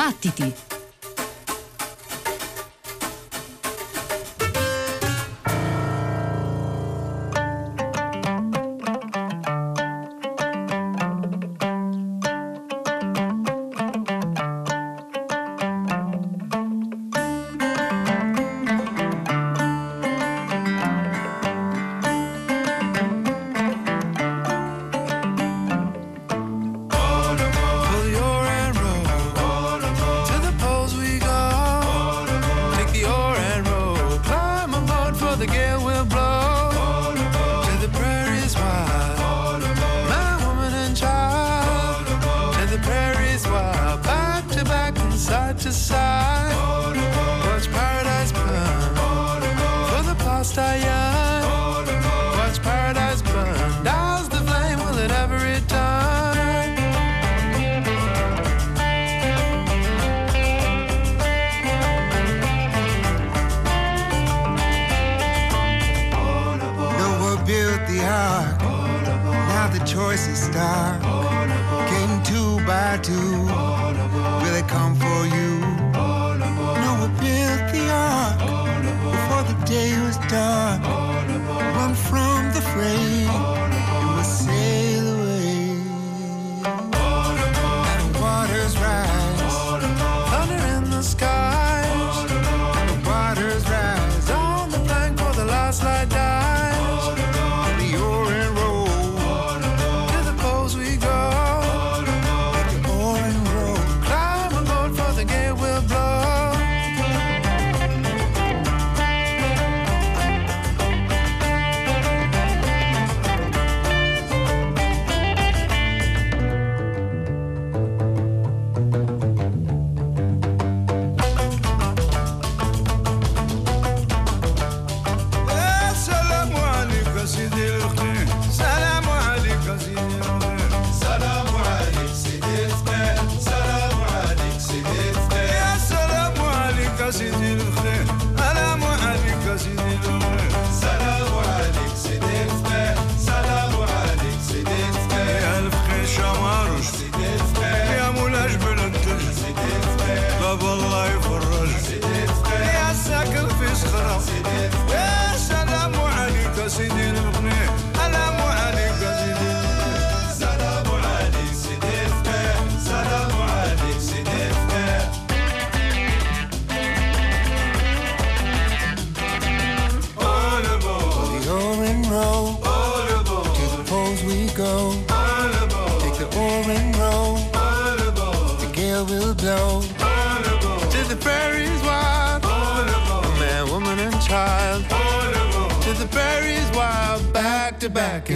Battiti!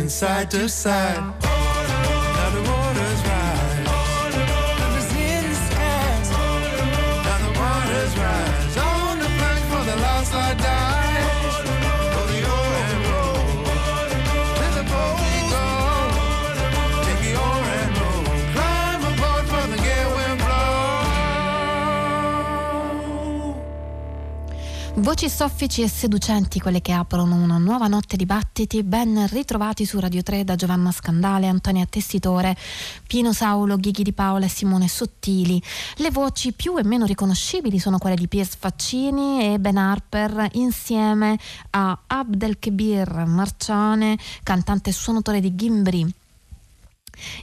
Side to side. Voci soffici e seducenti quelle che aprono una nuova notte di battiti, ben ritrovati su Radio 3 da Giovanna Scandale, Antonia Tessitore, Pino Saulo, Ghighi di Paola e Simone Sottili. Le voci più e meno riconoscibili sono quelle di Piers Faccini e Ben Harper insieme a Abdelkebir Marciane, cantante e suonatore di Gimbri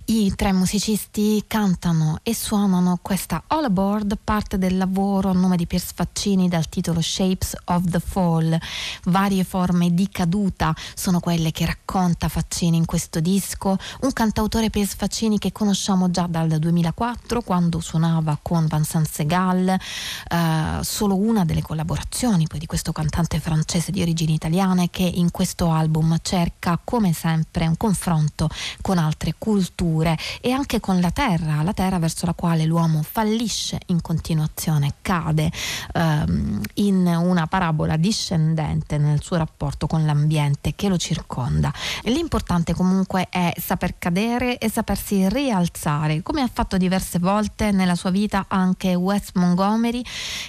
i tre musicisti cantano e suonano questa All Aboard, parte del lavoro a nome di Piers Faccini dal titolo Shapes of the Fall. Varie forme di caduta sono quelle che racconta Faccini in questo disco, un cantautore Piers Faccini che conosciamo già dal 2004 quando suonava con Vincent Segal, eh, solo una delle collaborazioni poi di questo cantante francese di origini italiane che in questo album cerca come sempre un confronto con altre culture culture e anche con la terra, la terra verso la quale l'uomo fallisce in continuazione, cade ehm, in una parabola discendente nel suo rapporto con l'ambiente che lo circonda. L'importante comunque è saper cadere e sapersi rialzare, come ha fatto diverse volte nella sua vita anche Wes Montgomery,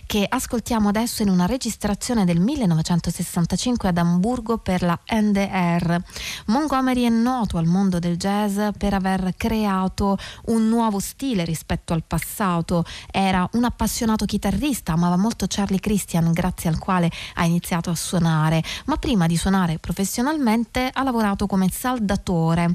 che ascoltiamo adesso in una registrazione del 1965 ad Amburgo per la NDR. Montgomery è noto al mondo del jazz per aver aver creato un nuovo stile rispetto al passato. Era un appassionato chitarrista, amava molto Charlie Christian, grazie al quale ha iniziato a suonare, ma prima di suonare professionalmente ha lavorato come saldatore.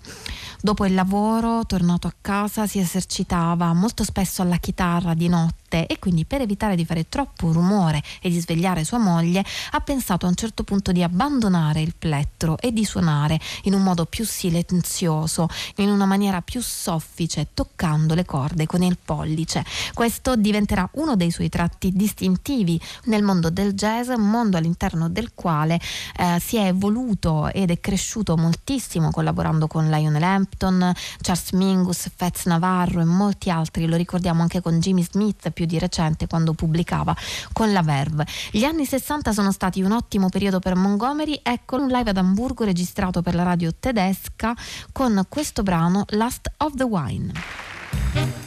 Dopo il lavoro, tornato a casa, si esercitava molto spesso alla chitarra di notte notte e quindi per evitare di fare troppo rumore e di svegliare sua moglie ha pensato a un certo punto di abbandonare il plettro e di suonare in un modo più silenzioso, in una maniera più soffice, toccando le corde con il pollice. Questo diventerà uno dei suoi tratti distintivi nel mondo del jazz, un mondo all'interno del quale eh, si è evoluto ed è cresciuto moltissimo collaborando con Lionel Hampton, Charles Mingus, Fats Navarro e molti altri, lo ricordiamo anche con Jimmy Smith più di recente quando pubblicava con la Verve. Gli anni 60 sono stati un ottimo periodo per Montgomery, ecco un live ad Amburgo registrato per la radio tedesca con questo brano Last of the Wine.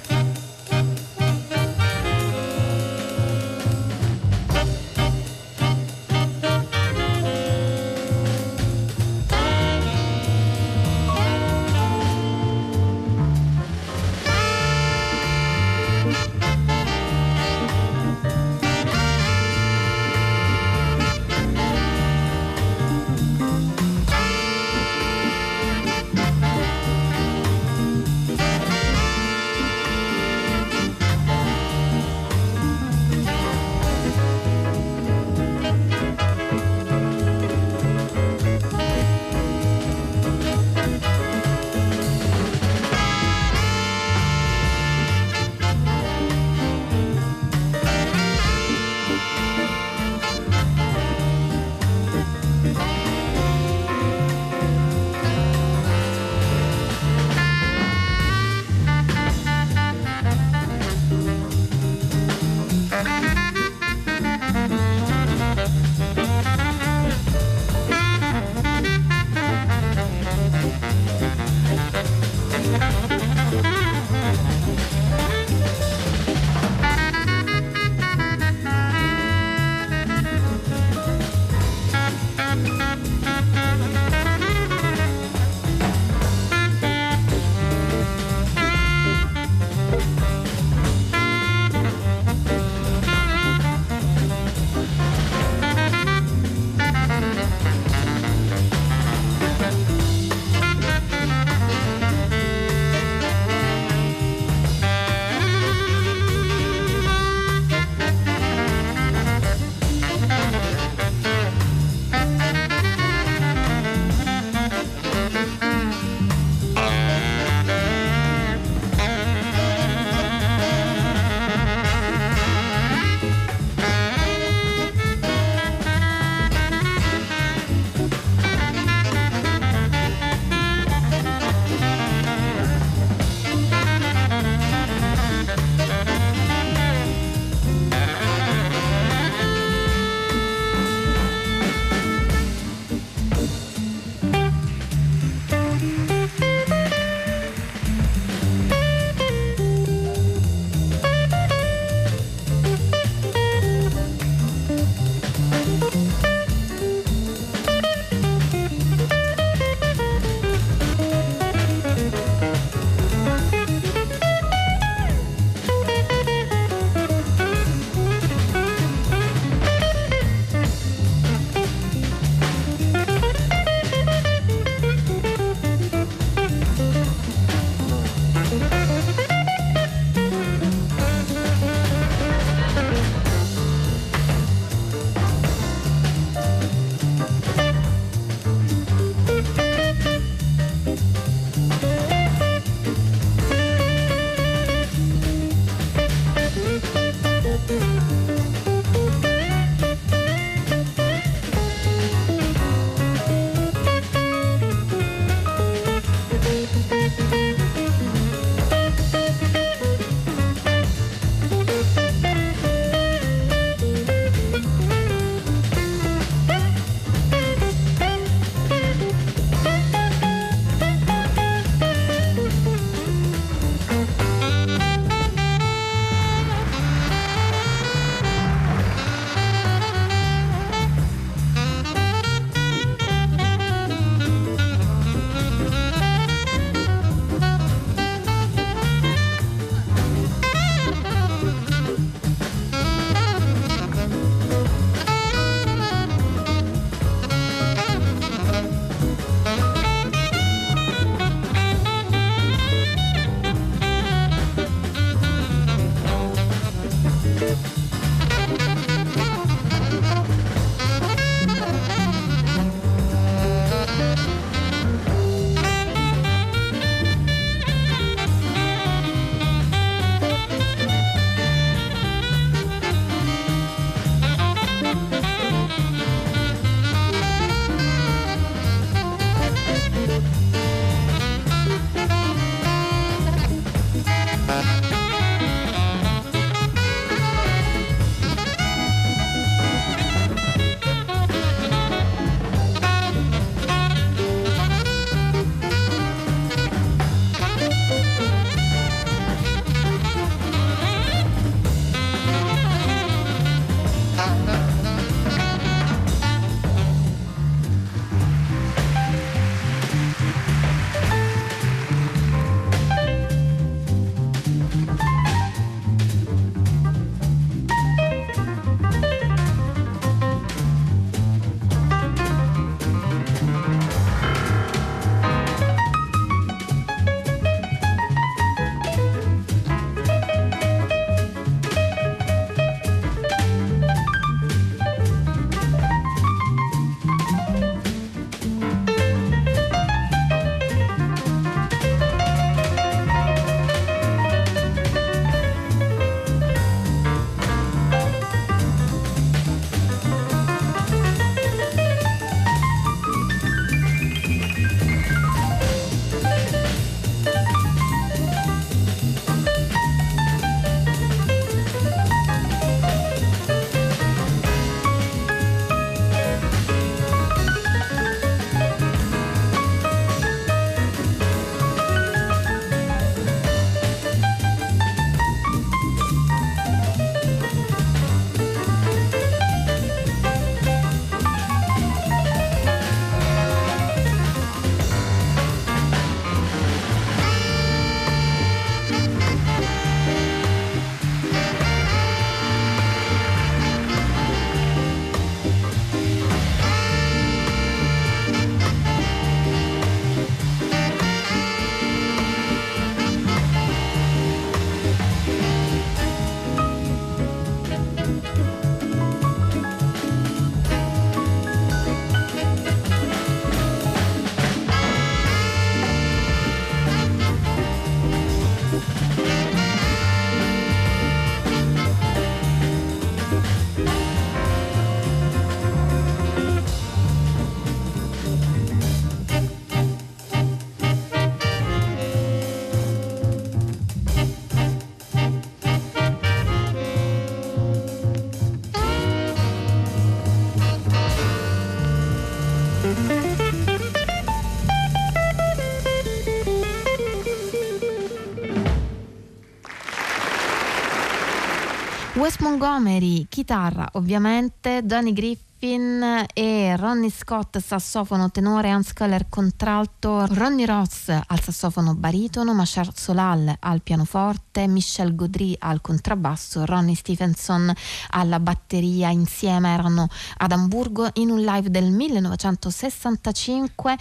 Wes Montgomery, chitarra ovviamente, Donny Griffin e Ronnie Scott sassofono tenore, Hans Keller contralto, Ronnie Ross al sassofono baritono, Machar Solal al pianoforte, Michel Gaudry al contrabbasso, Ronnie Stevenson alla batteria. Insieme erano ad Amburgo in un live del 1965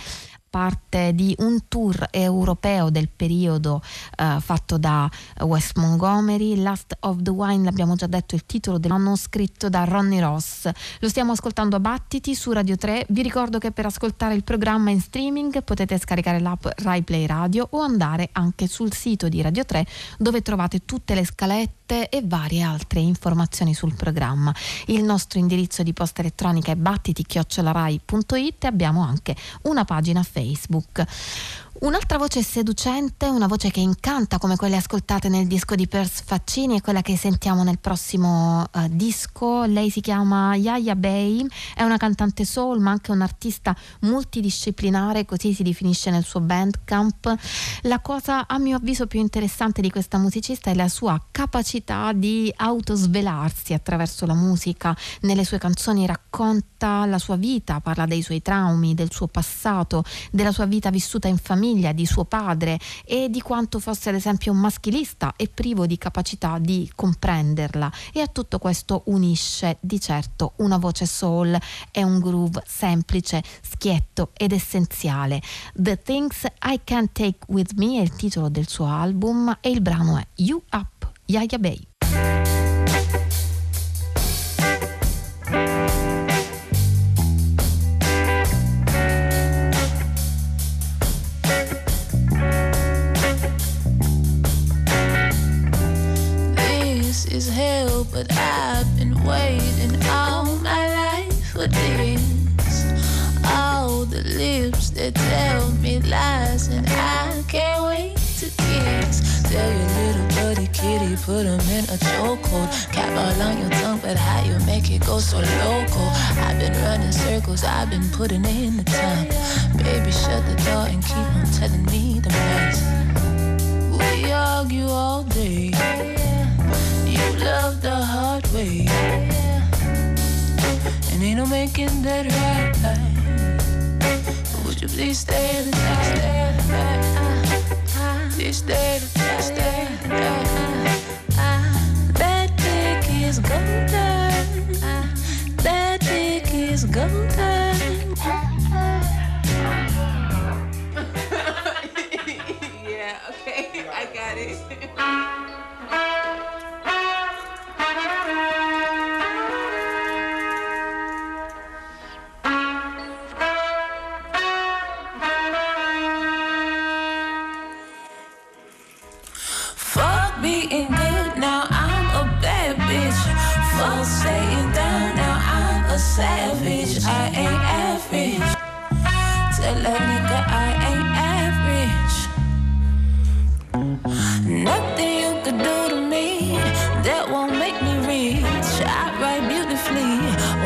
parte di un tour europeo del periodo uh, fatto da Wes Montgomery. Last of the Wine, l'abbiamo già detto, il titolo dell'anno scritto da Ronnie Ross. Lo stiamo ascoltando a battiti su Radio 3. Vi ricordo che per ascoltare il programma in streaming potete scaricare l'app Rai Play Radio o andare anche sul sito di Radio 3 dove trovate tutte le scalette e varie altre informazioni sul programma. Il nostro indirizzo di posta elettronica è battiti-rai.it e abbiamo anche una pagina Facebook. Un'altra voce seducente, una voce che incanta come quelle ascoltate nel disco di Pers Faccini è quella che sentiamo nel prossimo uh, disco. Lei si chiama Yaya Bey, è una cantante soul ma anche un'artista multidisciplinare, così si definisce nel suo bandcamp. La cosa a mio avviso più interessante di questa musicista è la sua capacità di autosvelarsi attraverso la musica. Nelle sue canzoni racconta la sua vita, parla dei suoi traumi, del suo passato, della sua vita vissuta in famiglia famiglia, di suo padre e di quanto fosse ad esempio un maschilista e privo di capacità di comprenderla. E a tutto questo unisce di certo una voce soul e un groove semplice, schietto ed essenziale. The Things I Can't Take With Me è il titolo del suo album e il brano è You Up, Yaya Bay. Is hell, but I've been waiting all my life for this. All the lips that tell me lies, and I can't wait to kiss. Tell your little buddy kitty, put him in a chokehold. Cap all on your tongue, but how you make it go so local? I've been running circles, I've been putting in the time. Baby, shut the door and keep on telling me the lies. We argue all day love the hard way. And ain't no making that right. Would you please stay the the. That is golden. That is golden. yeah, okay, I got it. Savage. I ain't average. Tell a nigga I ain't average. Nothing you could do to me that won't make me rich. I write beautifully.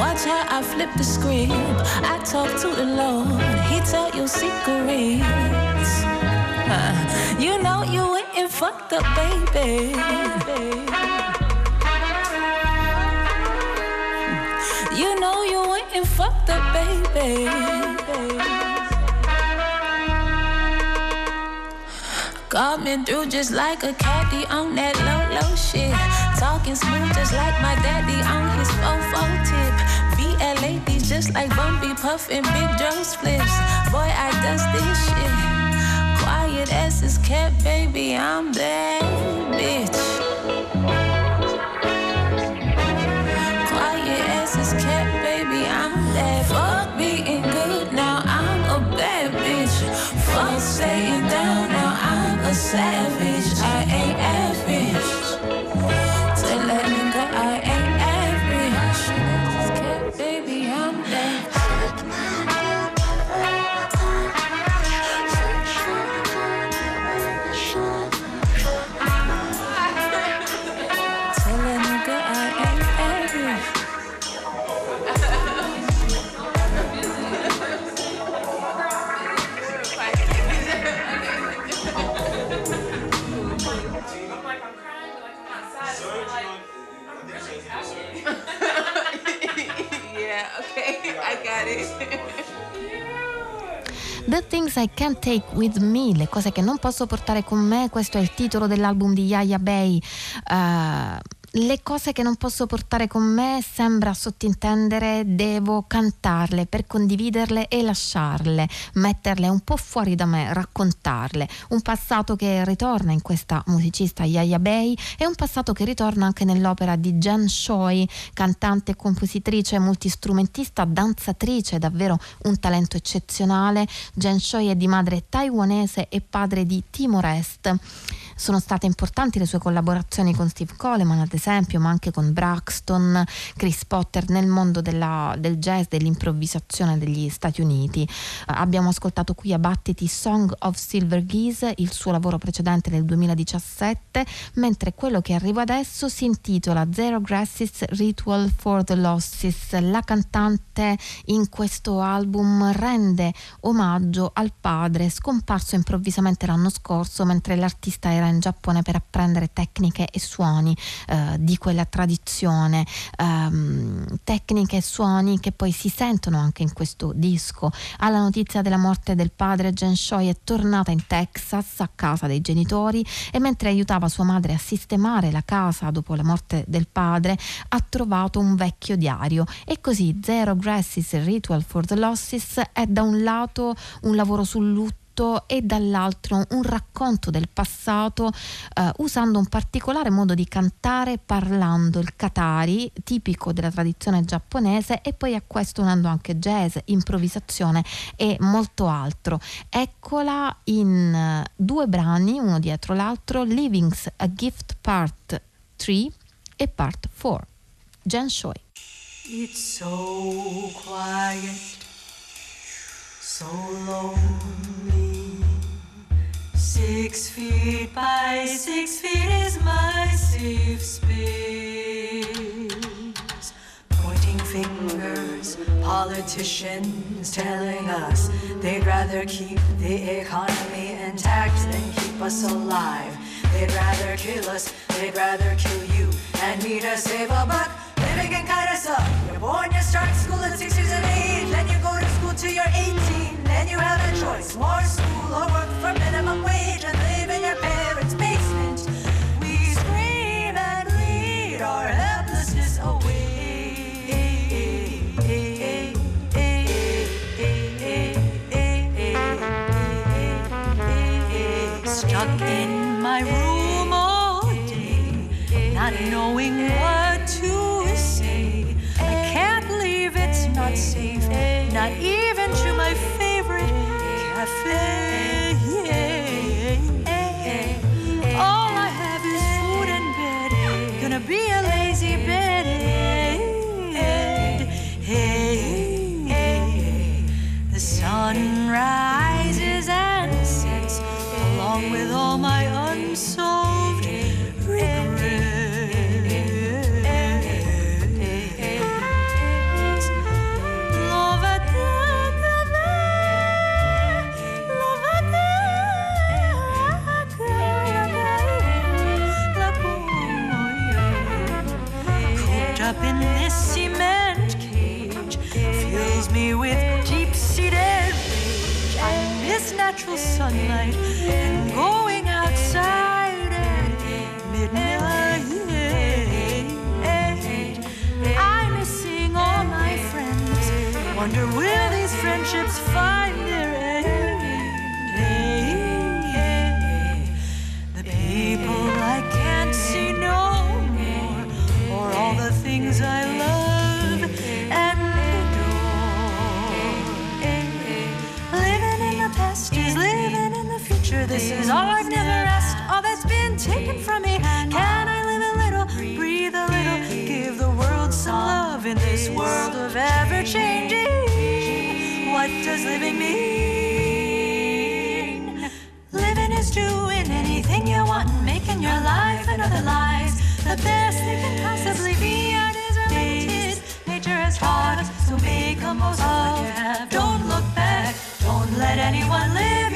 Watch how I flip the script. I talk to the Lord. He tell your secrets. Uh, you know you fucked up, baby. You know you ain't fucked up, baby. Got through just like a caddy on that low, low shit. Talking smooth just like my daddy on his fofo tip. VL just like Bumpy Puff and Big Joe's flips. Boy, I does this shit ass is kept, baby, I'm that bitch. Quiet is kept, baby, I'm. Fuck being good, now I'm a bad bitch. Fuck down, now I'm a. Things I Can't Take With Me, le cose che non posso portare con me, questo è il titolo dell'album di Yaya Bay. Uh, le cose che non posso portare con me sembra sottintendere devo cantarle per condividerle e lasciarle, metterle un po' fuori da me, raccontarle. Un passato che ritorna in questa musicista Yaya Bay e un passato che ritorna anche nell'opera di Jen Choi, cantante, compositrice, multistrumentista, danzatrice, davvero un talento eccezionale. Jen Choi è di madre taiwanese e padre di Timor Est. Sono state importanti le sue collaborazioni con Steve Coleman, ad esempio, ma anche con Braxton, Chris Potter nel mondo della, del jazz, dell'improvvisazione degli Stati Uniti. abbiamo ascoltato qui a Battiti Song of Silver Geese, il suo lavoro precedente del 2017, mentre quello che arriva adesso si intitola Zero Grasses Ritual for the Losses. La cantante in questo album rende omaggio al padre scomparso improvvisamente l'anno scorso mentre l'artista era in Giappone per apprendere tecniche e suoni eh, di quella tradizione, ehm, tecniche e suoni che poi si sentono anche in questo disco. Alla notizia della morte del padre, Jen Choi è tornata in Texas a casa dei genitori e mentre aiutava sua madre a sistemare la casa dopo la morte del padre, ha trovato un vecchio diario e così Zero Grasses Ritual for the Losses è da un lato un lavoro sul lutto e dall'altro un racconto del passato eh, usando un particolare modo di cantare parlando il katari tipico della tradizione giapponese e poi a questo unendo anche jazz, improvvisazione e molto altro. Eccola in uh, due brani, uno dietro l'altro, Living's a Gift Part 3 e Part 4. Jen Choi. It's so quiet, so lonely. Six feet by six feet is my safe space. Pointing fingers, politicians telling us they'd rather keep the economy intact than keep us alive. They'd rather kill us, they'd rather kill you and me to save a buck. Living in suck. You're born, you start school at six years of age, then you go to school till you're 18, then you have a choice: more school or work for minimum wage and live in your parents' basement. We scream and plead our helplessness away. Stuck in my room all day, not knowing what to say. I can't leave, it's not safe, not even to my favorite cafe. All I have is food and bed, gonna be a lazy bed. The sun rises and sets along with all my unsolved fills me with deep-seated rage. I miss natural sunlight and going outside at midnight. I miss seeing all my friends. Wonder will these friendships find This is all I've never asked, all that's been taken from me. Can I live a little, breathe a little, give the world some love in this world of ever changing? What does living mean? Living is doing anything you want and making your life another life. The best that can possibly be. Days are limited. Nature has taught us, so make the most of what you have. Don't look back. Don't let anyone live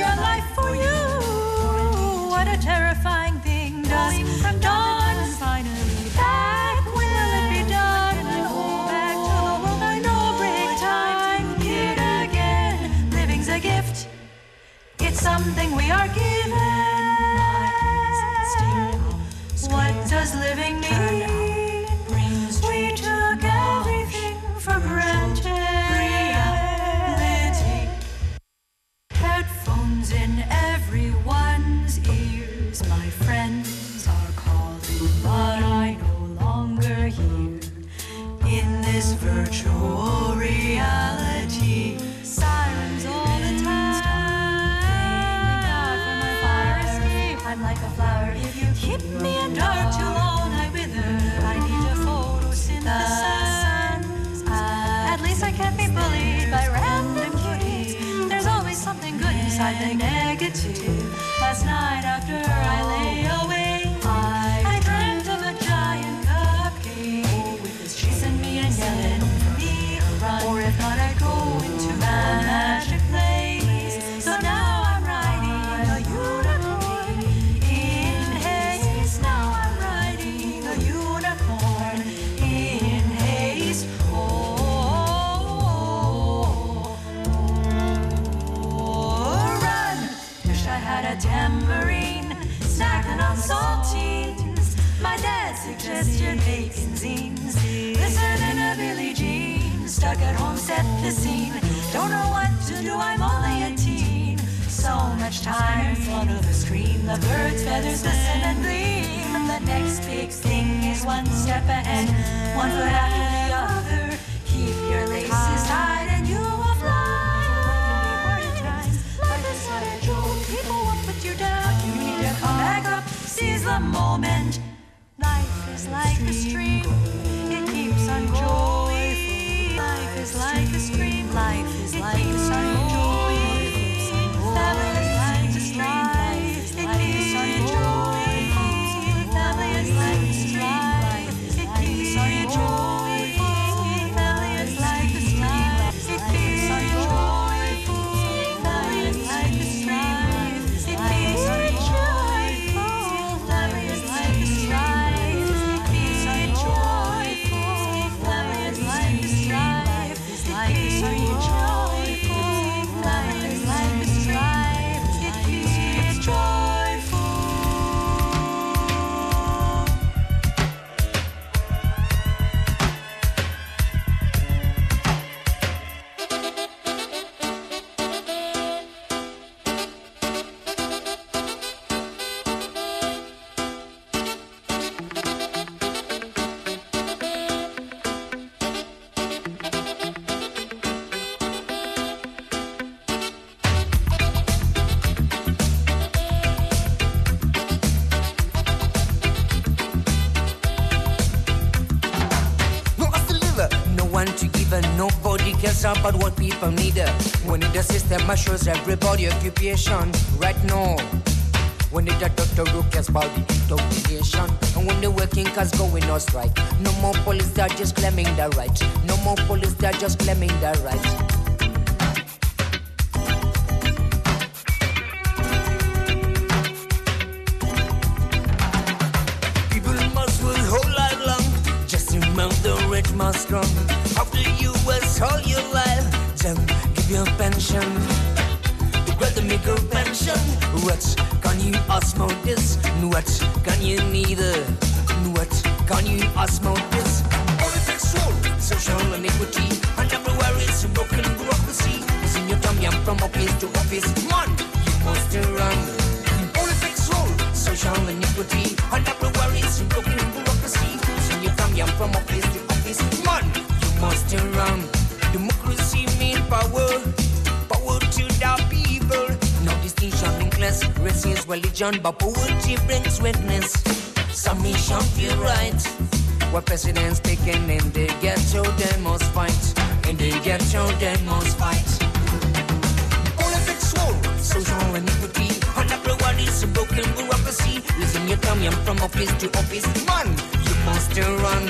something we are given. What does living mean? negative. Last night after I lay sound of a scream, the bird's feathers glisten and gleam. The next big thing is one step ahead, one foot after the other. Keep your laces tied and you will fly. Life is not a joke. People will put you down. You need to come back up, seize the moment. Life is like a stream. nation poverty brings witness. Submission, you right. What president's taking in the ghetto, they must fight. In the ghetto, they must fight. Politics war, social iniquity. And everyone is a broken bureaucracy. losing you come from office to office. Man, you must run.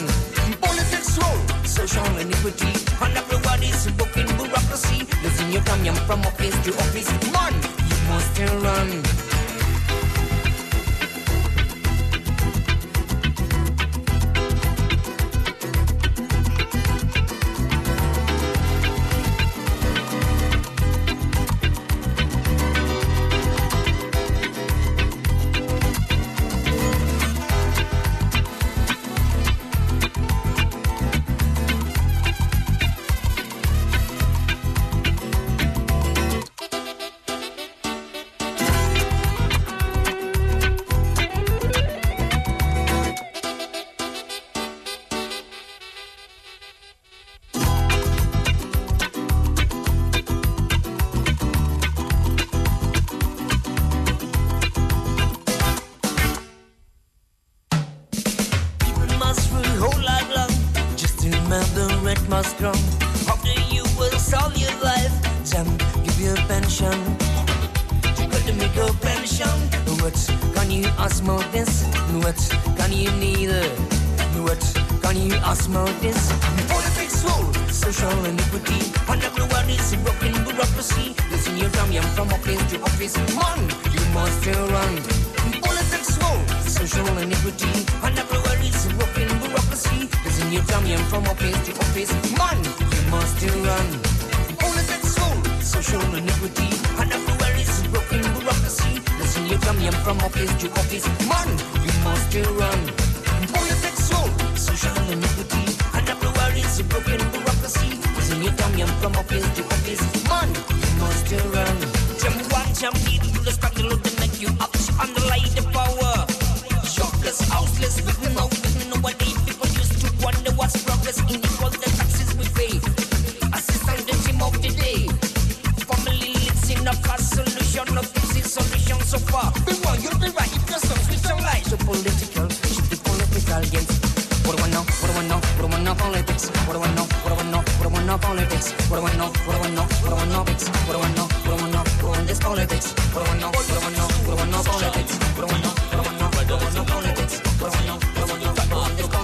Politics war, social iniquity. And everyone is a broken bureaucracy. losing you come from office to office. Man, you must run.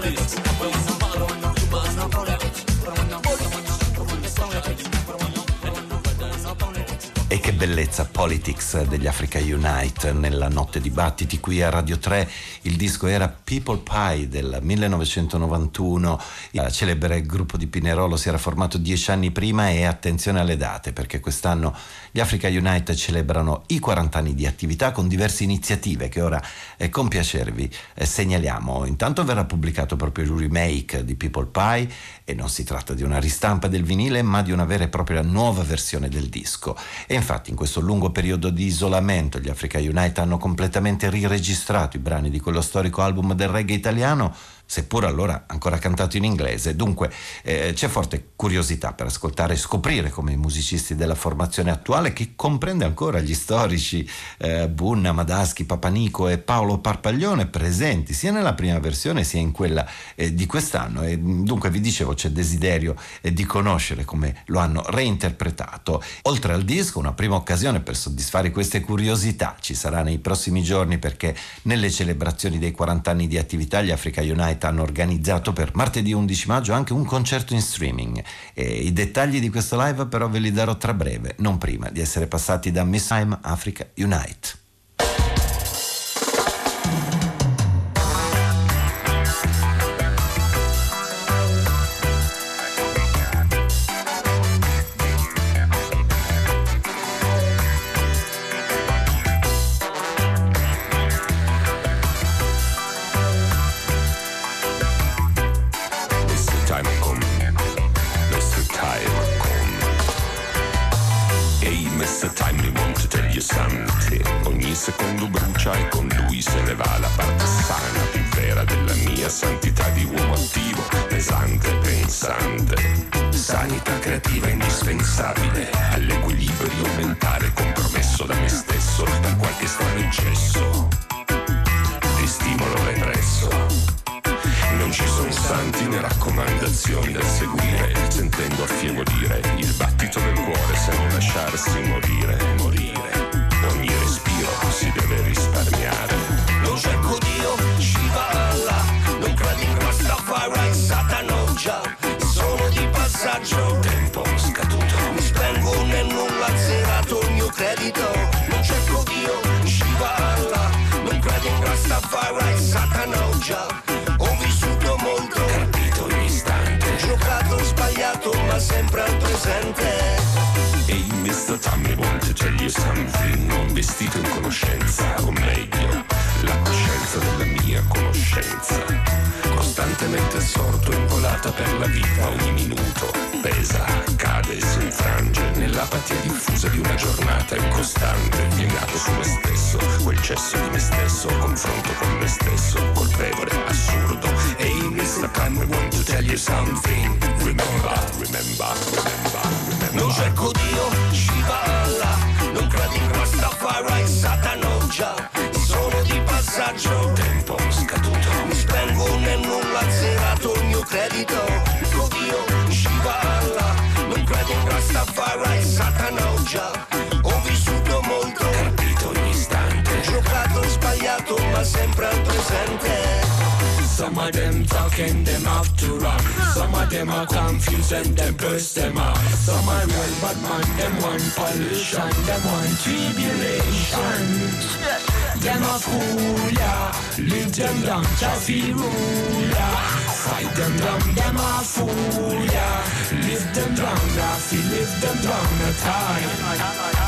Flores. Foi uma bellezza Politics degli Africa Unite nella notte dibattiti qui a Radio 3. Il disco era People Pie del 1991. Il celebre gruppo di Pinerolo si era formato dieci anni prima e attenzione alle date perché quest'anno gli Africa Unite celebrano i 40 anni di attività con diverse iniziative che ora eh, con piacere vi eh, segnaliamo. Intanto verrà pubblicato proprio il remake di People Pie e non si tratta di una ristampa del vinile ma di una vera e propria nuova versione del disco. E infatti in questo lungo periodo di isolamento gli Africa Unite hanno completamente riregistrato i brani di quello storico album del reggae italiano seppur allora ancora cantato in inglese. Dunque eh, c'è forte curiosità per ascoltare e scoprire come i musicisti della formazione attuale, che comprende ancora gli storici eh, Bunna, Madaschi, Papanico e Paolo Parpaglione, presenti sia nella prima versione sia in quella eh, di quest'anno. E dunque vi dicevo c'è desiderio eh, di conoscere come lo hanno reinterpretato. Oltre al disco, una prima occasione per soddisfare queste curiosità ci sarà nei prossimi giorni perché nelle celebrazioni dei 40 anni di attività gli Africa Unite hanno organizzato per martedì 11 maggio anche un concerto in streaming. E I dettagli di questo live però ve li darò tra breve, non prima di essere passati da Miss Time Africa Unite. Sbagliato ma sempre al presente Ehi, Mr. Tammy, want to tell you something. Ho investito in conoscenza, o meglio, la coscienza della mia conoscenza. Costantemente assorto in volata per la vita ogni minuto. Pesa, cade, si infrange nell'apatia diffusa di una giornata incostante, piegato su me stesso, quel cesso di me stesso, confronto con me stesso, colpevole, assurdo. Ehi, Mr. Tammy, want to tell you something. Remember, remember, remember, remember. Non cerco Dio, Shiva Allah Non credi in Rastafari, Satano già Sono di faccio tempo scaduto Mi spengo nel nulla azzerato il mio credito L'odio Shiva Allah Non credo in Rastafari e Satana ho già Ho vissuto molto Capito ogni istante. Giocato sbagliato ma sempre al presente. Some of them talking them have to run. Some of them are confused and them curse them out. Some are real but man, them want pollution, them want tribulation. Them a fool, yeah. Leave them down, Chaffee rule, yeah. Fight them down, them a fool, yeah. Live them down, Rafi, live them down a time.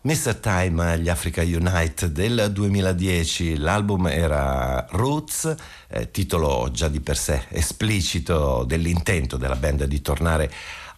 Mr. Time, gli Africa Unite del 2010, l'album era Roots, eh, titolo già di per sé esplicito dell'intento della band di tornare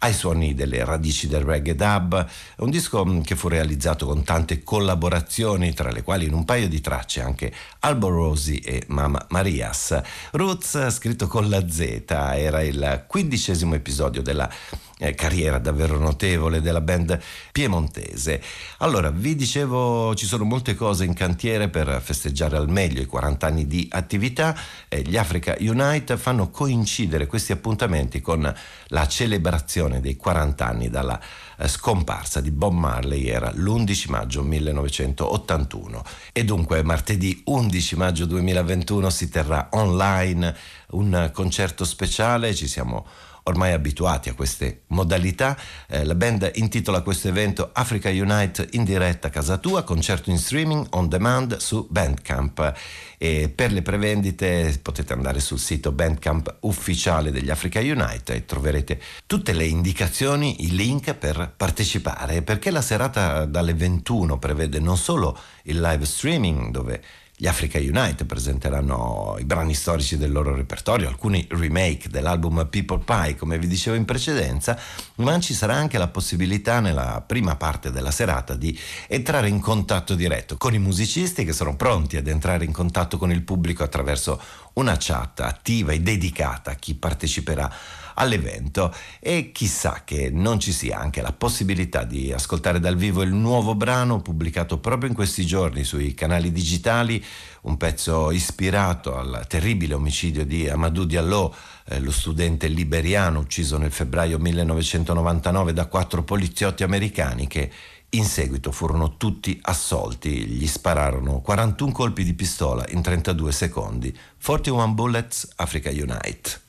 ai suoni delle radici del reggae dub, un disco mm, che fu realizzato con tante collaborazioni, tra le quali in un paio di tracce anche Albo Rosi e Mama Marias. Roots, scritto con la Z, era il quindicesimo episodio della eh, carriera davvero notevole della band piemontese. Allora, vi dicevo, ci sono molte cose in cantiere per festeggiare al meglio i 40 anni di attività. Eh, gli Africa Unite fanno coincidere questi appuntamenti con la celebrazione dei 40 anni dalla eh, scomparsa di Bob Marley era l'11 maggio 1981 e dunque martedì 11 maggio 2021 si terrà online un concerto speciale, ci siamo ormai abituati a queste modalità. Eh, la band intitola questo evento Africa Unite in diretta a casa tua, concerto in streaming on demand su Bandcamp. E per le prevendite potete andare sul sito Bandcamp ufficiale degli Africa Unite e troverete tutte le indicazioni, i link per partecipare, perché la serata dalle 21 prevede non solo il live streaming dove gli Africa Unite presenteranno i brani storici del loro repertorio, alcuni remake dell'album People Pie, come vi dicevo in precedenza, ma ci sarà anche la possibilità nella prima parte della serata di entrare in contatto diretto con i musicisti che sono pronti ad entrare in contatto con il pubblico attraverso una chat attiva e dedicata a chi parteciperà all'evento e chissà che non ci sia anche la possibilità di ascoltare dal vivo il nuovo brano pubblicato proprio in questi giorni sui canali digitali, un pezzo ispirato al terribile omicidio di Amadou Diallo, eh, lo studente liberiano ucciso nel febbraio 1999 da quattro poliziotti americani che in seguito furono tutti assolti, gli spararono 41 colpi di pistola in 32 secondi. 41 Bullets, Africa Unite.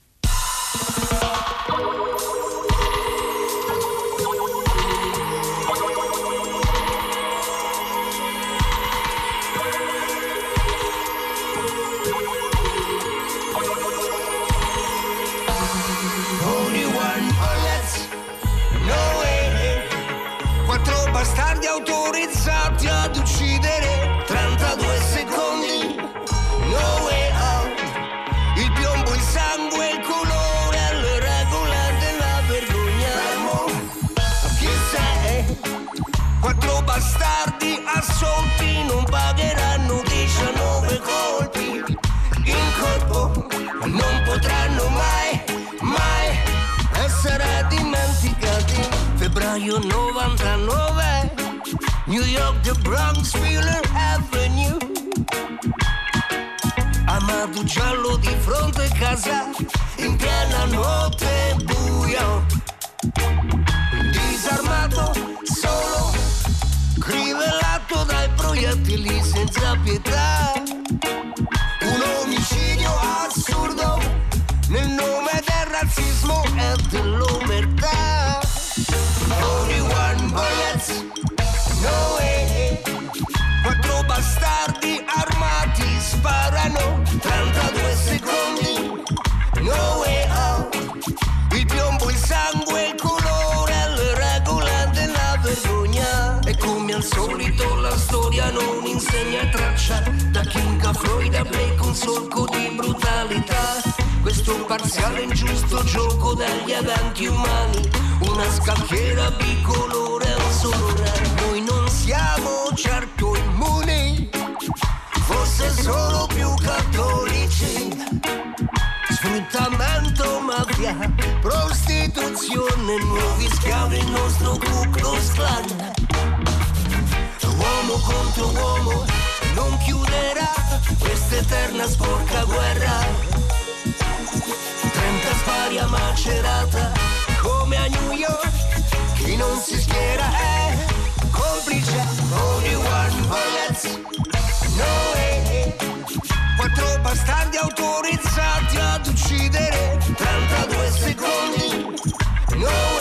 The Bronx, Wheeler Avenue. Amato giallo di fronte a casa In piena notte buio Disarmato, solo Crivellato dai proiettili senza pietà traccia Da King a Freud a Blake un solco di brutalità. Questo parziale ingiusto gioco degli avanti umani Una scacchiera bicolore un solo Noi non siamo certo immuni Forse solo più cattolici. Sfruttamento, mafia, prostituzione, nuovi schiavi, il nostro Ku Klux. Uomo contro uomo non chiuderà questa eterna sporca guerra. 30 spari a macerata come a New York, chi non si schiera è complice. Only one bullets, no way. Quattro bastardi autorizzati ad uccidere 32 secondi No way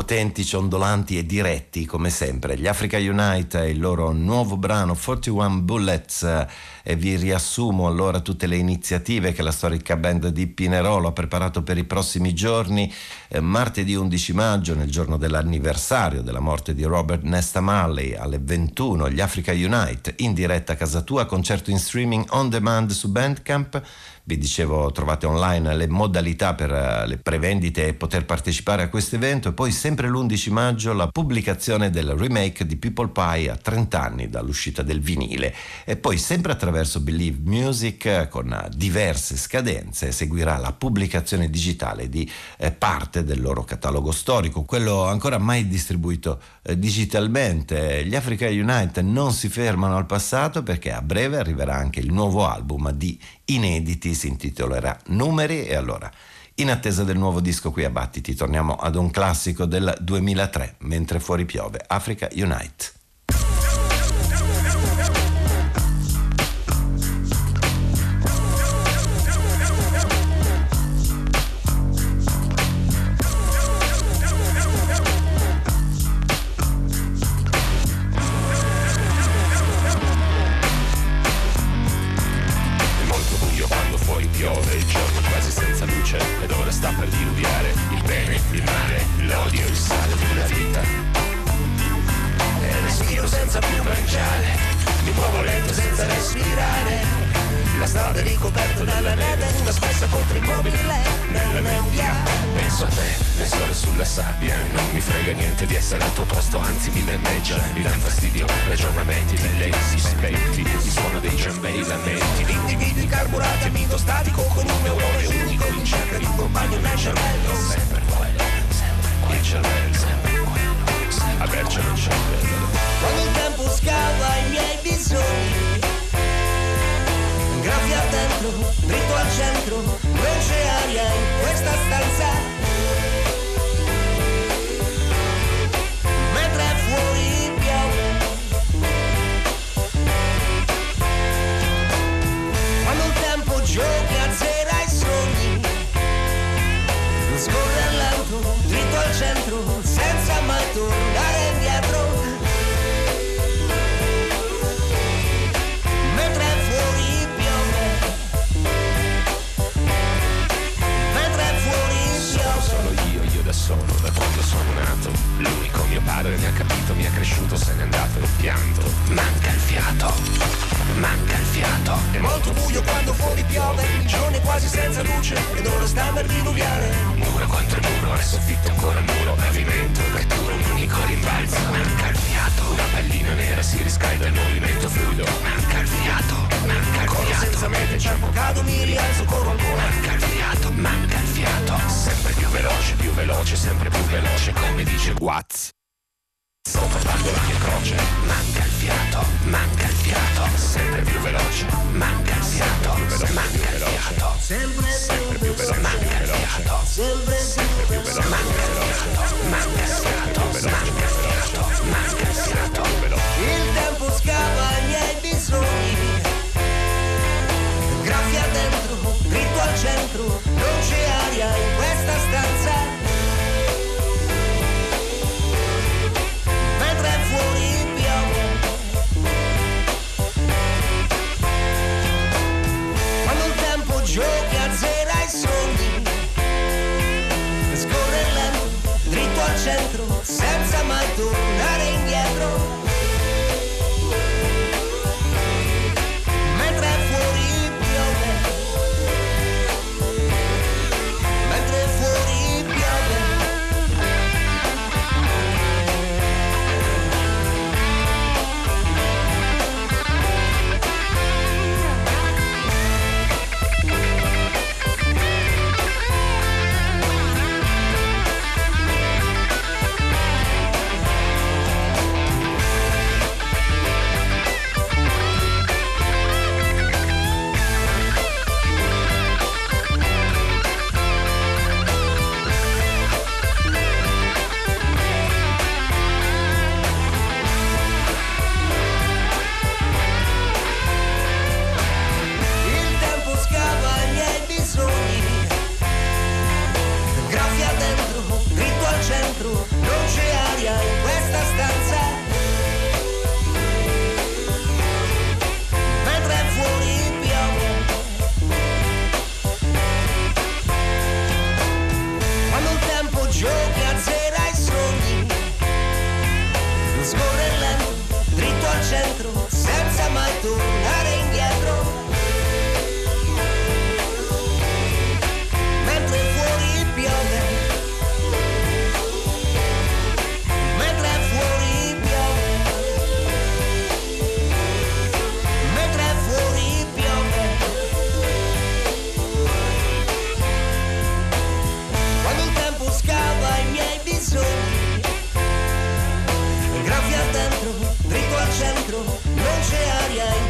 potenti, ciondolanti e diretti come sempre. Gli Africa Unite e il loro nuovo brano 41 Bullets e vi riassumo allora tutte le iniziative che la storica band di Pinerolo ha preparato per i prossimi giorni. Eh, martedì 11 maggio, nel giorno dell'anniversario della morte di Robert Nesta Marley, alle 21 gli Africa Unite in diretta a casa tua, concerto in streaming on demand su Bandcamp. Vi dicevo, trovate online le modalità per uh, le prevendite e poter partecipare a questo evento. E poi, sempre l'11 maggio, la pubblicazione del remake di People Pie a 30 anni dall'uscita del vinile. E poi, sempre attraverso Believe Music, con diverse scadenze, seguirà la pubblicazione digitale di eh, parte del loro catalogo storico, quello ancora mai distribuito eh, digitalmente. Gli Africa Unite non si fermano al passato perché a breve arriverà anche il nuovo album di inediti, si intitolerà Numeri. E allora in attesa del nuovo disco qui a Battiti torniamo ad un classico del 2003 mentre fuori piove Africa Unite non c'è aria in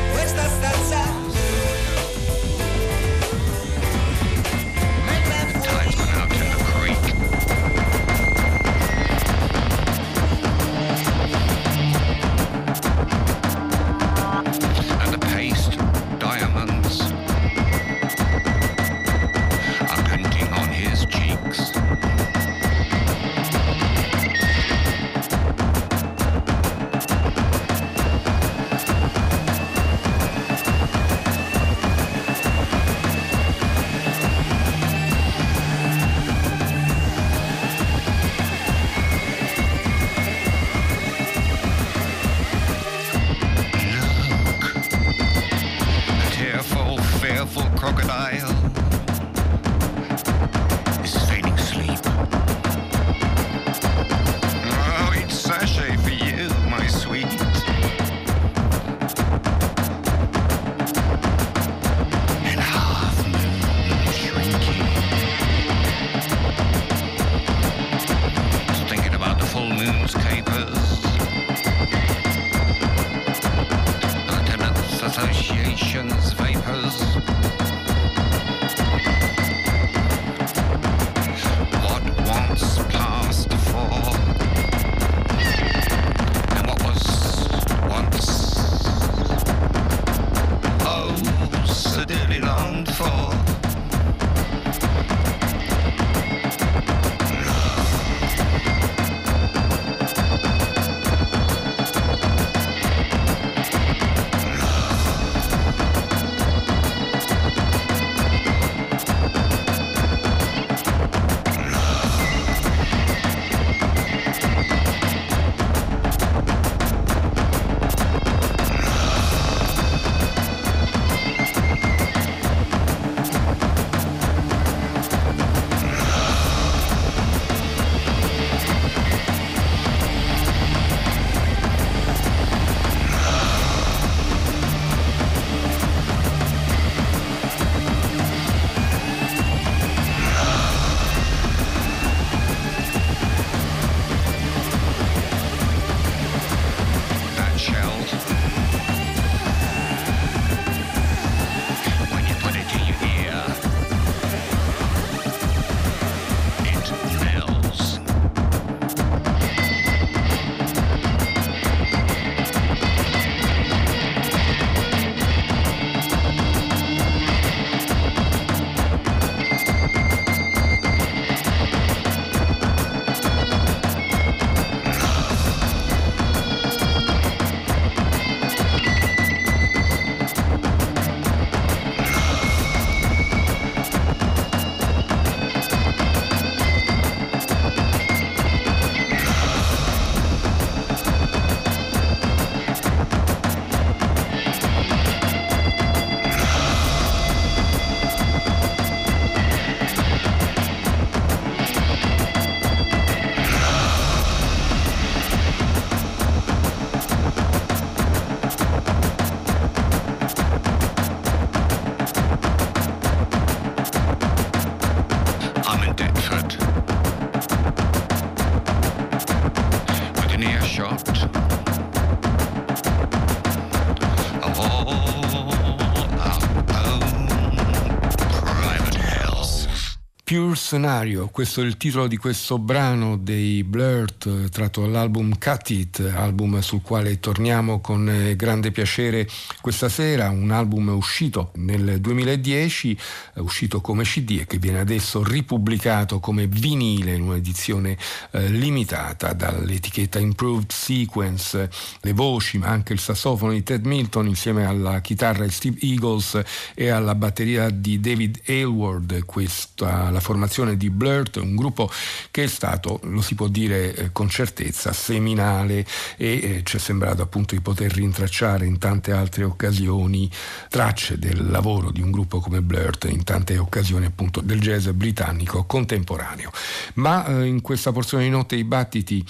rules Scenario, questo è il titolo di questo brano dei Blurt tratto dall'album Cut It, album sul quale torniamo con eh, grande piacere questa sera, un album uscito nel 2010, uscito come CD e che viene adesso ripubblicato come vinile in un'edizione eh, limitata dall'etichetta Improved Sequence, le voci ma anche il sassofono di Ted Milton insieme alla chitarra di Steve Eagles e alla batteria di David Aylward, questa la formazione di Blurt, un gruppo che è stato, lo si può dire eh, con certezza, seminale e eh, ci è sembrato appunto di poter rintracciare in tante altre occasioni tracce del lavoro di un gruppo come Blurt, in tante occasioni appunto del jazz britannico contemporaneo. Ma eh, in questa porzione di notte i battiti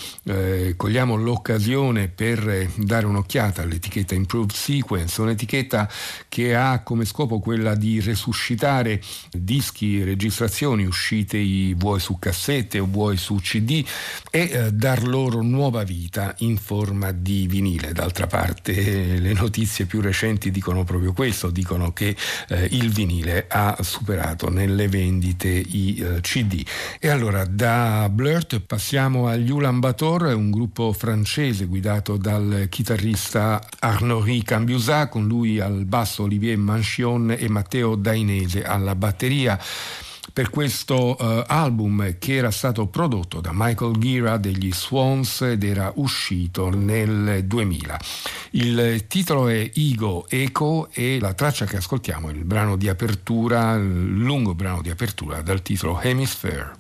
cogliamo l'occasione per dare un'occhiata all'etichetta Improved Sequence, un'etichetta che ha come scopo quella di resuscitare dischi, registrazioni canzoni uscite vuoi su cassette o vuoi su CD e eh, dar loro nuova vita in forma di vinile. D'altra parte eh, le notizie più recenti dicono proprio questo, dicono che eh, il vinile ha superato nelle vendite i eh, CD. E allora da Blurt passiamo agli Ulan Bator, un gruppo francese guidato dal chitarrista Arnaud Cambiusat, con lui al basso Olivier Manchion e Matteo Dainese alla batteria per questo uh, album che era stato prodotto da Michael Gira degli Swans ed era uscito nel 2000. Il titolo è Ego Echo e la traccia che ascoltiamo è il brano di apertura, il lungo brano di apertura dal titolo Hemisphere.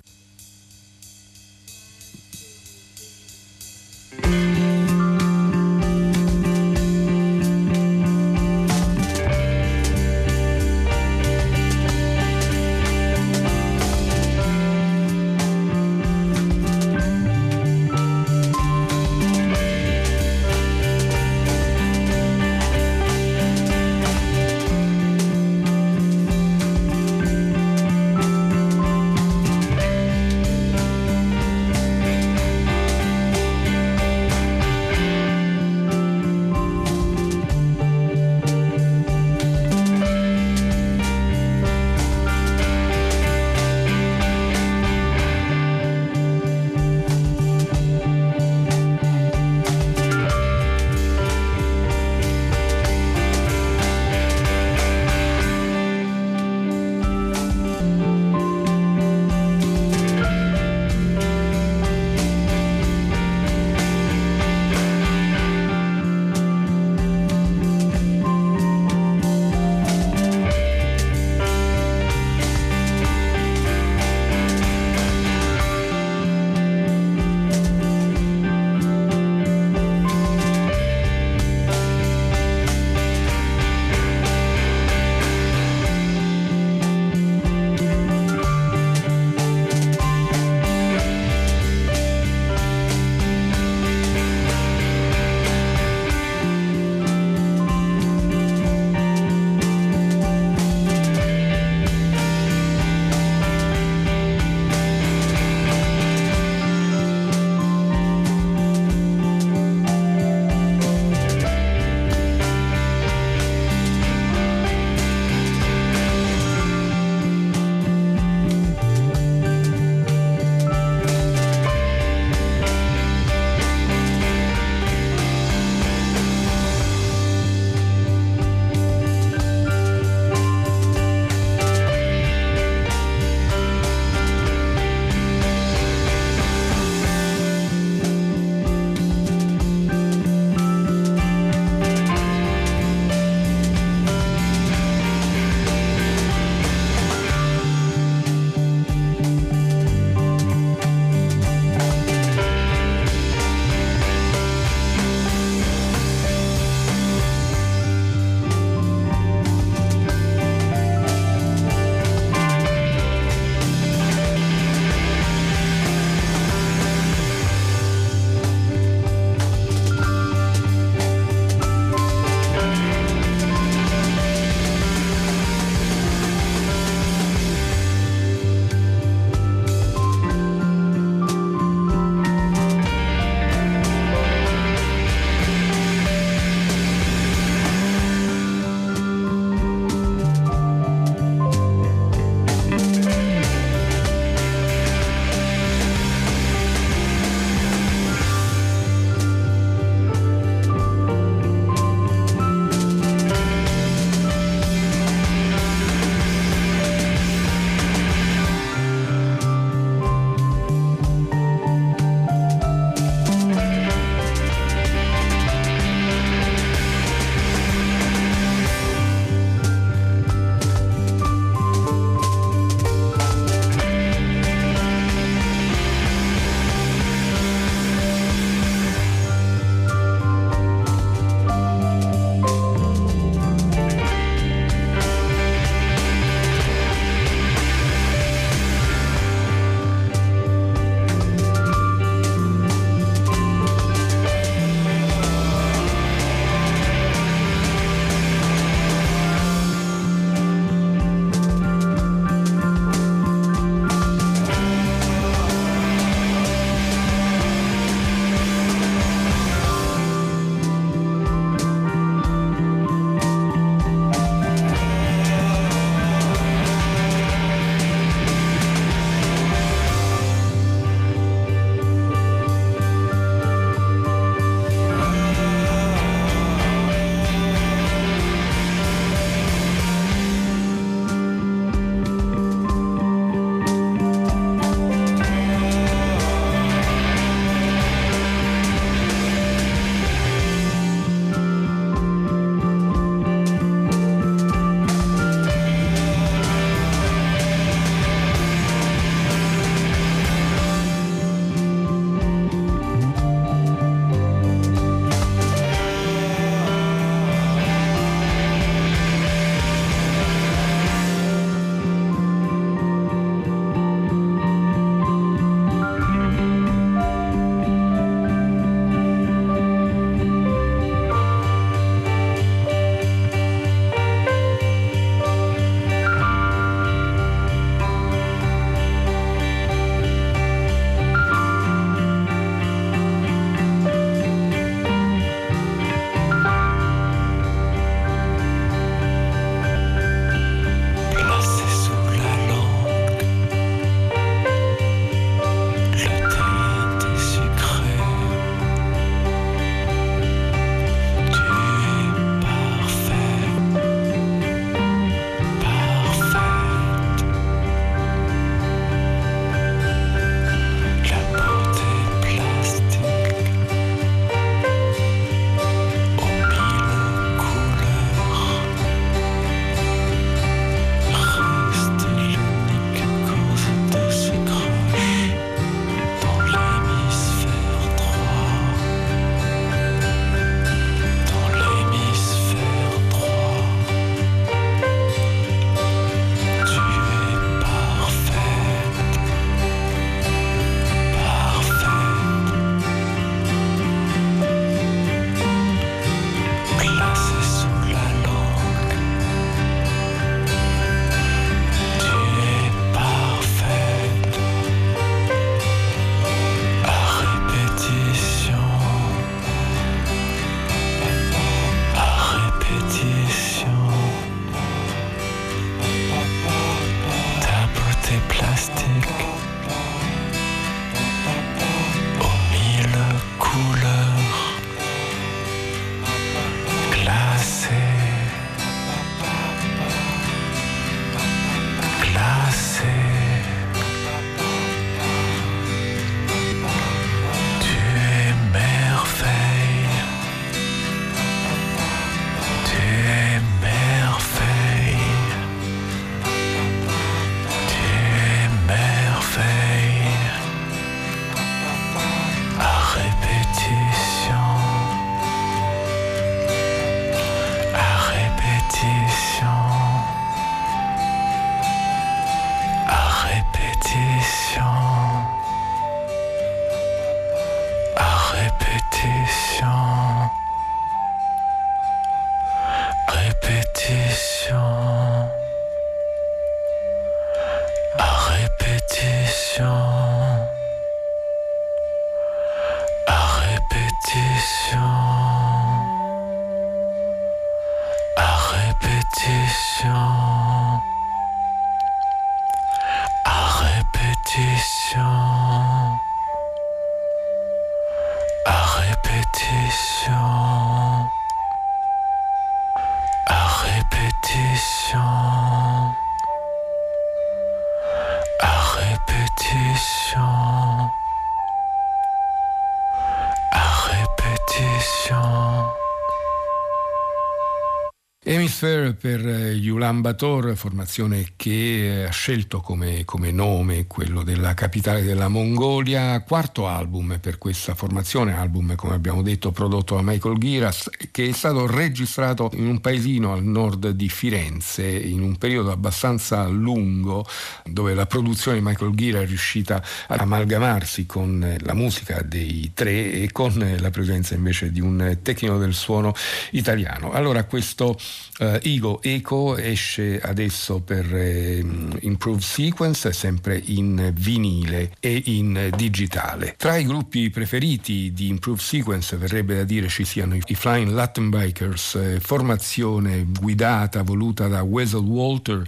Per gli Ulan Bator, formazione che ha scelto come, come, nome quello della capitale della Mongolia, quarto album per questa formazione, album come abbiamo detto prodotto da Michael Giras, che è stato registrato in un paesino al nord di Firenze in un periodo abbastanza lungo dove la produzione di Michael Gira è riuscita ad amalgamarsi con la musica dei tre e con la presenza invece di un tecnico del suono italiano. Allora questo Uh, Igo Eco esce adesso per eh, Improved Sequence, sempre in vinile e in digitale. Tra i gruppi preferiti di Improved Sequence verrebbe da dire ci siano i Flying Latin Bikers, eh, formazione guidata, voluta da Wessel Walter,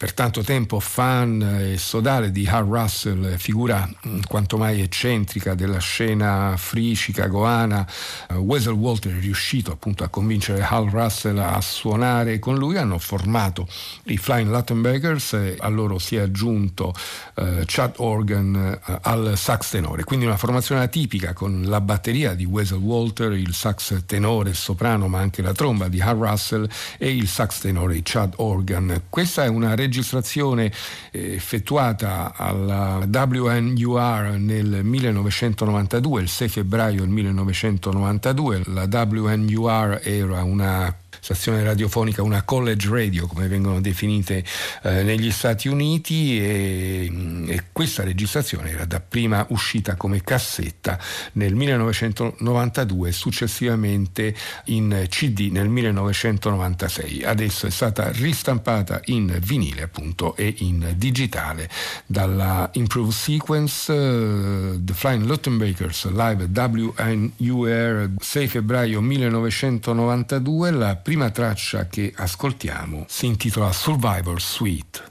per tanto tempo fan e sodale di Hal Russell, figura mm, quanto mai eccentrica della scena free chicagoana, uh, Wessel Walter è riuscito appunto a convincere Hal Russell a suonare con lui, hanno formato i Flying Lattenbeggers e a loro si è aggiunto uh, Chad Organ uh, al sax tenore, quindi una formazione atipica con la batteria di Wessel Walter, il sax tenore soprano ma anche la tromba di Hal Russell e il sax tenore di Chad Organ. Questa è una registrazione eh, effettuata alla WNUR nel 1992, il 6 febbraio del 1992. La WNUR era una stazione radiofonica, una college radio come vengono definite eh, negli Stati Uniti e, mm, e, questa registrazione era dapprima uscita come cassetta nel 1992 e successivamente in CD nel 1996. Adesso è stata ristampata in vinile appunto e in digitale dalla Improved Sequence uh, The Flying Luttenbakers live WNUR 6 febbraio 1992 la prima traccia che ascoltiamo si intitola Survivor Suite.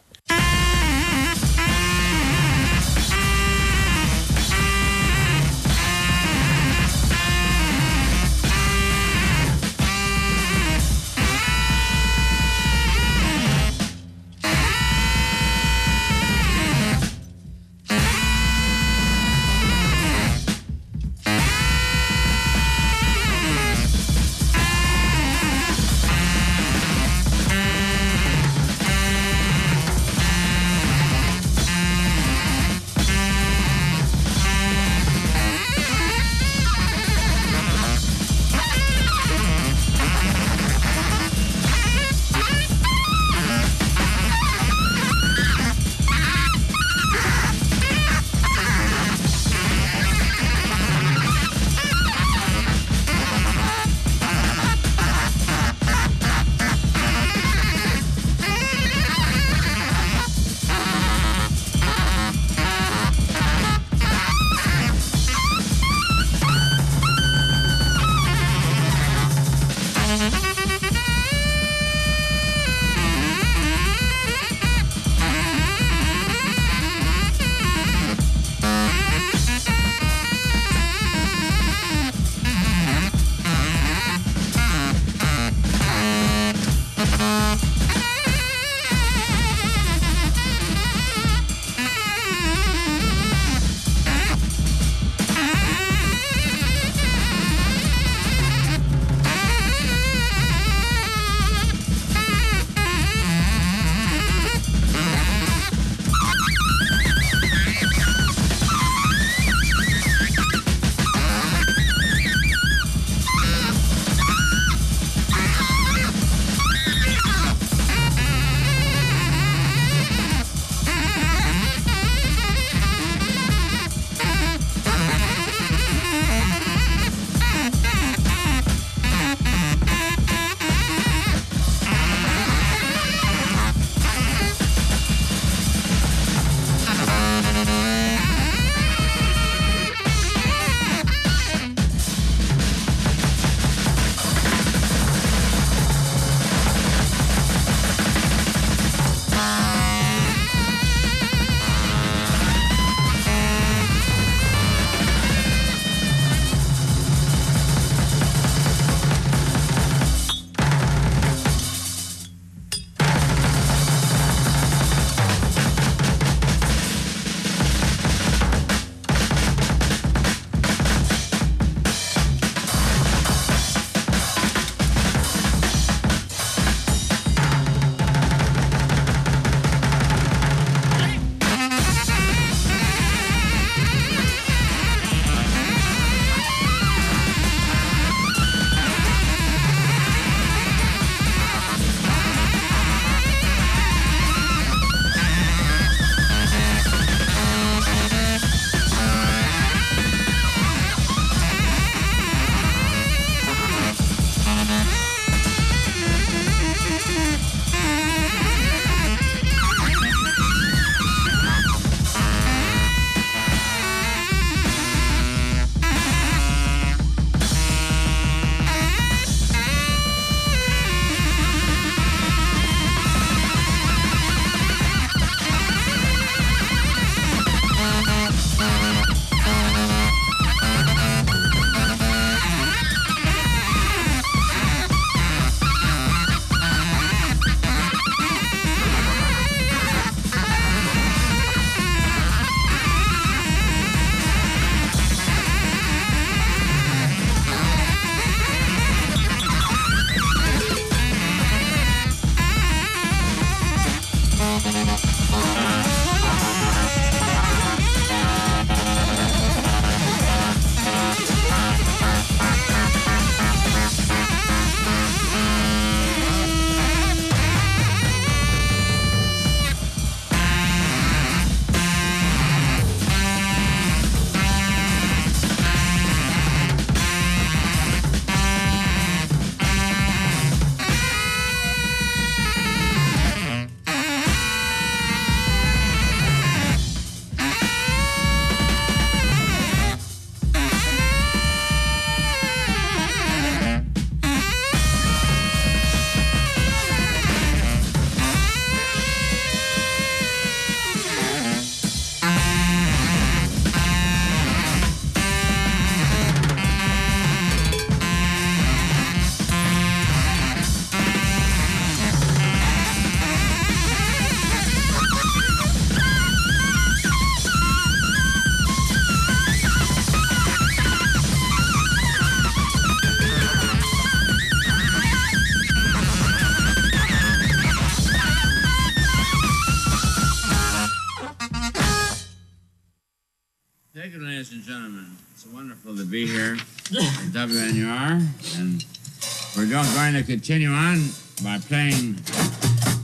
Continue on by playing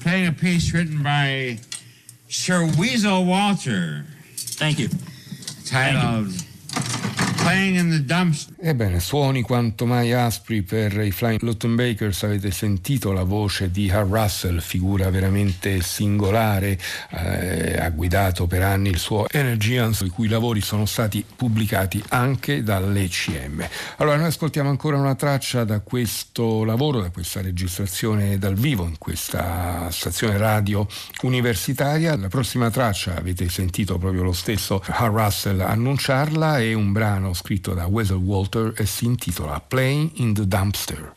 playing a piece written by Sir Weasel Walter. Thank you. Titled the Dumpster. Ebbene, suoni quanto mai aspri per i Flying Luttenbakers, avete sentito la voce di Hal Russell, figura veramente singolare, eh, ha guidato per anni il suo Energians, i cui lavori sono stati pubblicati anche dall'ECM. Allora noi ascoltiamo ancora una traccia da questo lavoro, da questa registrazione dal vivo in questa stazione radio universitaria. La prossima traccia, avete sentito proprio lo stesso Hal Russell annunciarla, è un brano scritto da Wessel Walter e si intitola Playing in the Dumpster.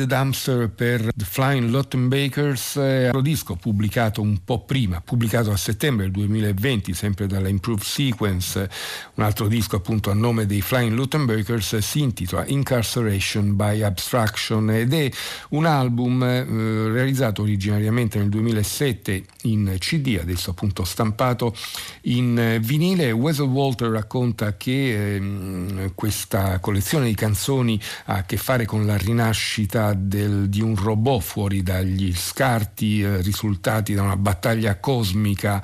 The Dumpster per The Flying Lottenbakers, eh, disco pubblicato un po' prima, pubblicato a settembre del 2020, sempre dalla Improved Sequence, un altro disco appunto a nome dei Flying Lottenbakers, si intitola Incarceration by Abstraction ed è un album eh, realizzato originariamente nel 2007 in CD, adesso appunto stampato in vinile. Wessel Walter racconta che eh, questa collezione di canzoni ha a che fare con la rinascita del, di un robot fuori dagli scarti eh, risultati da una battaglia cosmica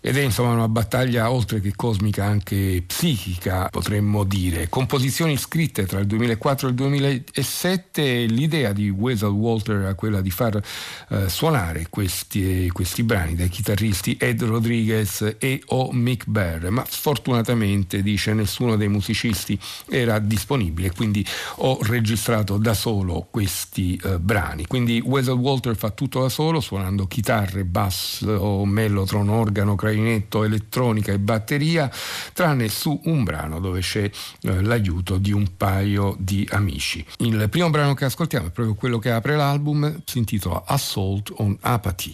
ed è insomma una battaglia oltre che cosmica anche psichica potremmo dire. Composizioni scritte tra il 2004 e il 2007, l'idea di Wessel Walter era quella di far eh, suonare questi, questi, brani dai chitarristi Ed Rodriguez e o Mick Bear, ma sfortunatamente dice nessuno dei musicisti era disponibile, quindi ho registrato da solo solo questi eh, brani. Quindi Wessel Walter fa tutto da solo, suonando chitarre, basso, mellotron, organo, clarinetto, elettronica e batteria, tranne su un brano dove c'è eh, l'aiuto di un paio di amici. Il primo brano che ascoltiamo è proprio quello che apre l'album, si intitola Assault on Apathy.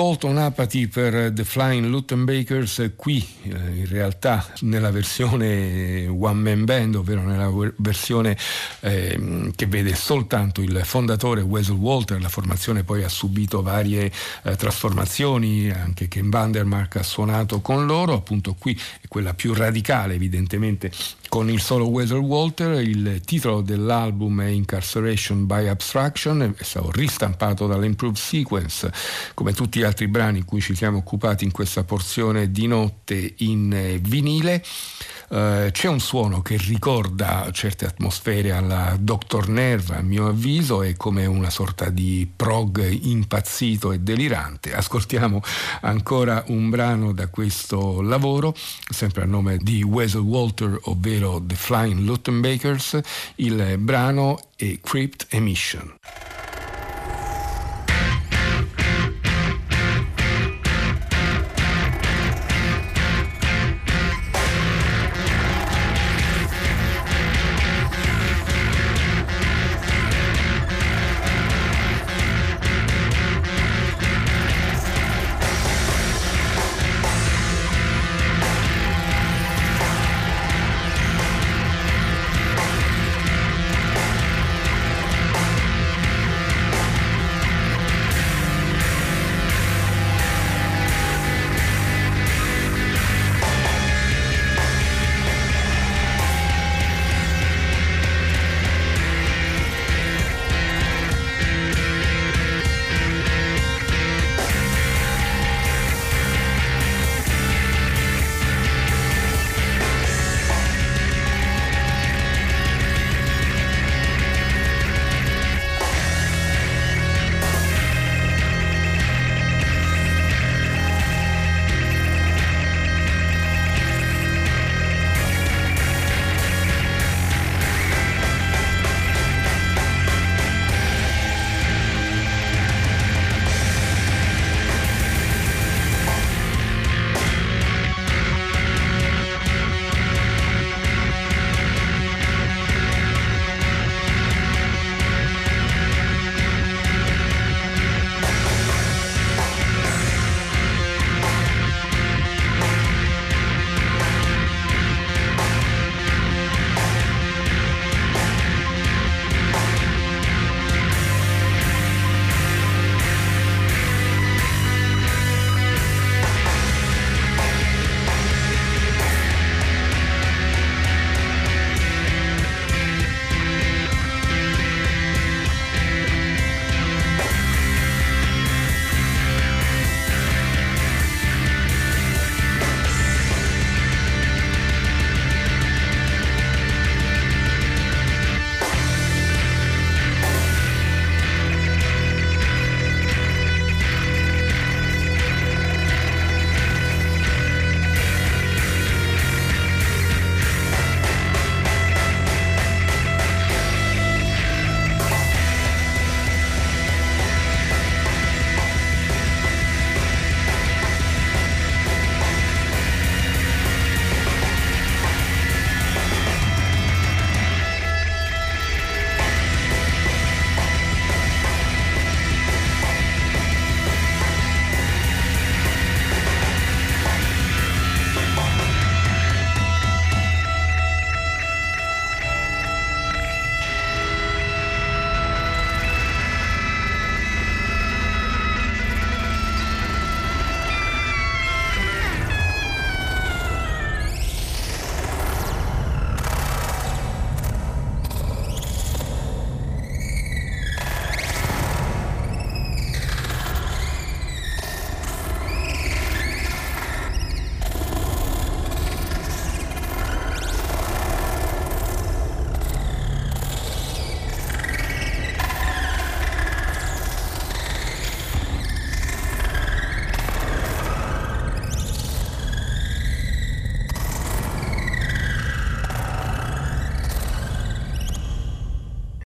On Apathy per The Flying Luttenbakers, qui eh, in realtà nella versione One Man Band, ovvero nella versione eh, che vede soltanto il fondatore Wessel Walter, la formazione poi ha subito varie eh, trasformazioni, anche Ken Vandermark ha suonato con loro, appunto qui è quella più radicale evidentemente con il solo Wessel Walter, il titolo dell'album è Incarceration by Abstraction, è stato ristampato dall'Improved Sequence, come tutti gli altri brani in cui ci siamo occupati in questa porzione di notte in eh, vinile. Uh, c'è un suono che ricorda certe atmosfere alla Dr. Nerve, a mio avviso, è come una sorta di prog impazzito e delirante. Ascoltiamo ancora un brano da questo lavoro, sempre a nome di Wessel Walter, ovvero The Flying Luttenbakers. Il brano è Crypt Emission.